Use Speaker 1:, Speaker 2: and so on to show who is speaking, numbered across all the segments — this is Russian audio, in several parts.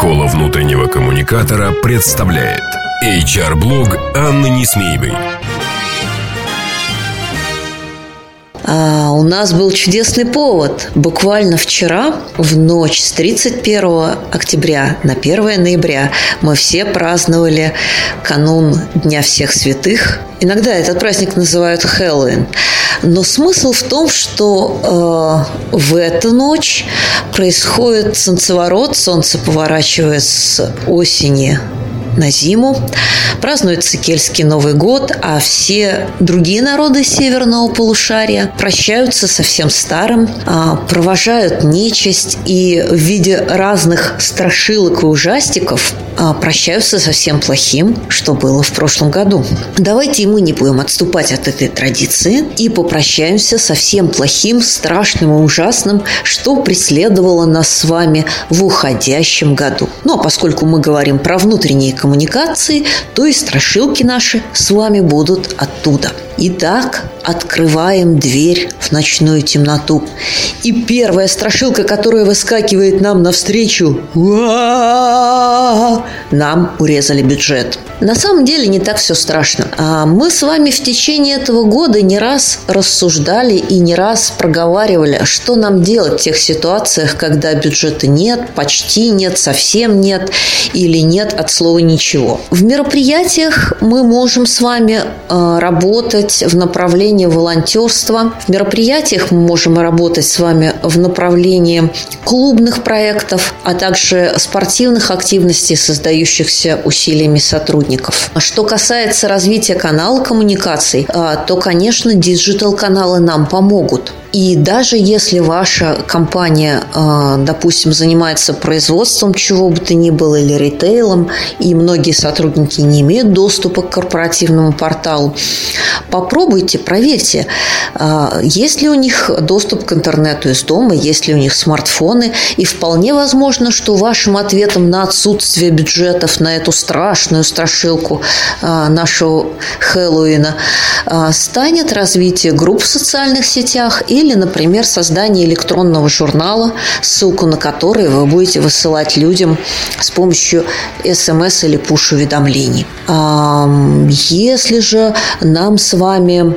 Speaker 1: Школа внутреннего коммуникатора представляет HR-блог Анны Несмеевой.
Speaker 2: А, у нас был чудесный повод. Буквально вчера, в ночь с 31 октября на 1 ноября, мы все праздновали канун Дня всех святых. Иногда этот праздник называют Хэллоуин. Но смысл в том, что э, в эту ночь происходит солнцеворот, солнце поворачивает с осени на зиму, празднуется Кельтский Новый год, а все другие народы северного полушария прощаются со всем старым, а, провожают нечисть и в виде разных страшилок и ужастиков а, прощаются со всем плохим, что было в прошлом году. Давайте и мы не будем отступать от этой традиции и попрощаемся со всем плохим, страшным и ужасным, что преследовало нас с вами в уходящем году. Ну а поскольку мы говорим про внутренние коммуникации, то и страшилки наши с вами будут оттуда. Итак, открываем дверь в ночную темноту. И первая страшилка, которая выскакивает нам навстречу, нам урезали бюджет. На самом деле не так все страшно. А мы с вами в течение этого года не раз рассуждали и не раз проговаривали, что нам делать в тех ситуациях, когда бюджета нет, почти нет, совсем нет или нет от слова ничего. В мероприятиях мы можем с вами э, работать в направлении волонтерства. В мероприятиях мы можем работать с вами в направлении клубных проектов, а также спортивных активностей, создающихся усилиями сотрудников сотрудников. Что касается развития канала коммуникаций, а, то, конечно, digital-каналы нам помогут. И даже если ваша компания, а, допустим, занимается производством чего бы то ни было или ритейлом, и многие сотрудники не имеют доступа к корпоративному порталу, попробуйте, проверьте, а, есть ли у них доступ к интернету из дома, есть ли у них смартфоны, и вполне возможно, что вашим ответом на отсутствие бюджетов на эту страшную страшилку а, нашего Хэллоуина станет развитие групп в социальных сетях и или, например, создание электронного журнала, ссылку на который вы будете высылать людям с помощью смс или пуш-уведомлений. Если же нам с вами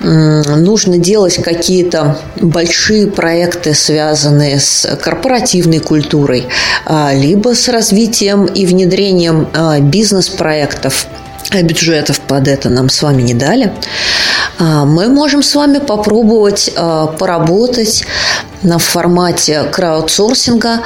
Speaker 2: нужно делать какие-то большие проекты, связанные с корпоративной культурой, а, либо с развитием и внедрением а, бизнес-проектов, а бюджетов под это нам с вами не дали, а, мы можем с вами попробовать а, поработать в формате краудсорсинга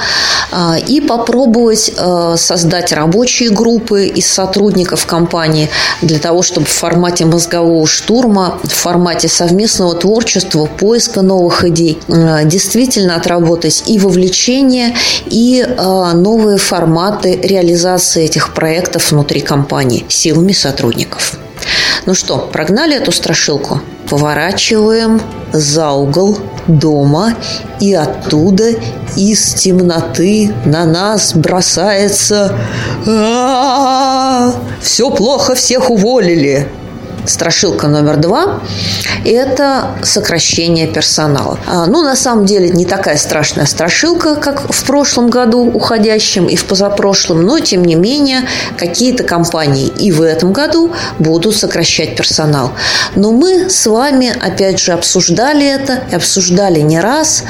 Speaker 2: а, и попробовать создать рабочие группы из сотрудников компании для того, чтобы в формате мозгового штурма, в формате совместного творчества, поиска новых идей действительно отработать и вовлечение, и новые форматы реализации этих проектов внутри компании силами сотрудников. Ну что, прогнали эту страшилку? Поворачиваем за угол дома, и оттуда из темноты на нас бросается «Все плохо, всех уволили!» Страшилка номер два – это сокращение персонала. А, ну, на самом деле, не такая страшная страшилка, как в прошлом году уходящем и в позапрошлом, но, тем не менее, какие-то компании и в этом году будут сокращать персонал. Но мы с вами, опять же, обсуждали это, и обсуждали не раз.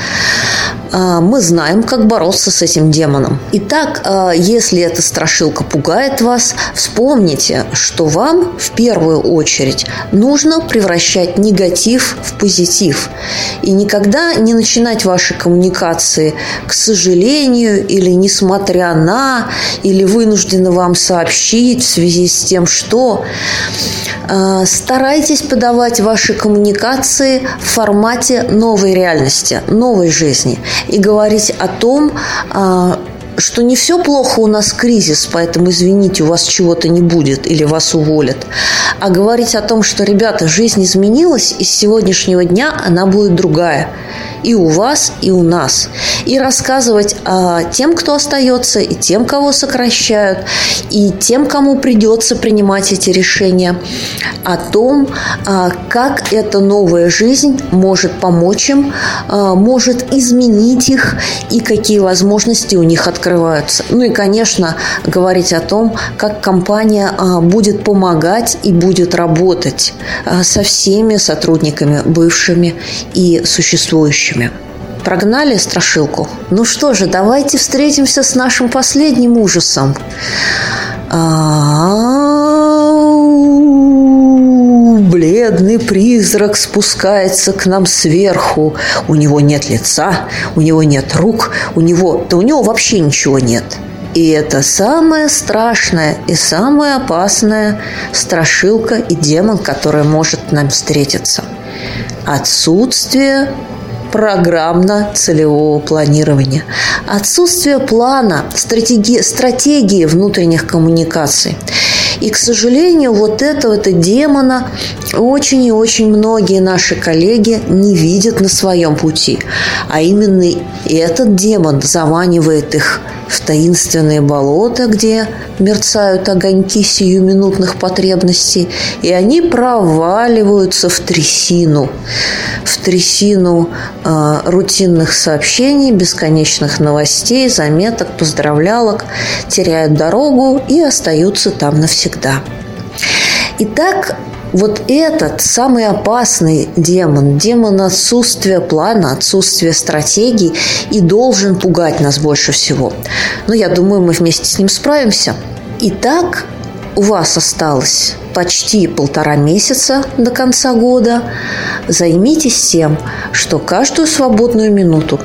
Speaker 2: А, мы знаем, как бороться с этим демоном. Итак, а, если эта страшилка пугает вас, вспомните, что вам в первую очередь нужно превращать негатив в позитив. И никогда не начинать ваши коммуникации к сожалению или несмотря на, или вынуждены вам сообщить в связи с тем, что. А, старайтесь подавать ваши коммуникации в формате новой реальности, новой жизни. И говорить о том, а, что не все плохо, у нас кризис, поэтому извините, у вас чего-то не будет или вас уволят. А говорить о том, что, ребята, жизнь изменилась, и с сегодняшнего дня она будет другая. И у вас, и у нас. И рассказывать о тем, кто остается, и тем, кого сокращают, и тем, кому придется принимать эти решения, о том, а, как эта новая жизнь может помочь им, а, может изменить их и какие возможности у них открываются. Ну и, конечно, говорить о том, как компания а, будет помогать и будет работать со всеми сотрудниками, бывшими и существующими. Прогнали страшилку? Ну что же, давайте встретимся с нашим последним ужасом. Бледный призрак спускается к нам сверху. У него нет лица, у него нет рук, у него... Да у него вообще ничего нет. И это самая страшная и самая опасная страшилка и демон, которая может нам встретиться. Отсутствие программно-целевого планирования, отсутствие плана, стратегии, стратегии внутренних коммуникаций. И, к сожалению, вот этого-то демона очень и очень многие наши коллеги не видят на своем пути. А именно этот демон заманивает их в таинственные болота, где мерцают огоньки сиюминутных потребностей, и они проваливаются в трясину, в трясину э, рутинных сообщений, бесконечных новостей, заметок, поздравлялок, теряют дорогу и остаются там навсегда. Итак, вот этот самый опасный демон, демон отсутствия плана, отсутствия стратегии и должен пугать нас больше всего. Но я думаю, мы вместе с ним справимся. Итак, у вас осталось почти полтора месяца до конца года. Займитесь тем, что каждую свободную минуту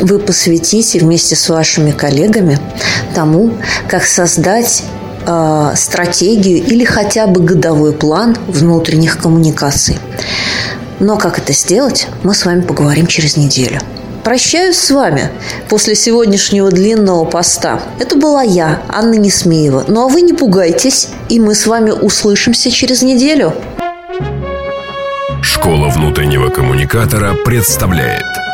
Speaker 2: вы посвятите вместе с вашими коллегами тому, как создать э, стратегию или хотя бы годовой план внутренних коммуникаций. Но как это сделать, мы с вами поговорим через неделю. Прощаюсь с вами после сегодняшнего длинного поста. Это была я, Анна Несмеева. Ну а вы не пугайтесь, и мы с вами услышимся через неделю.
Speaker 1: Школа внутреннего коммуникатора представляет –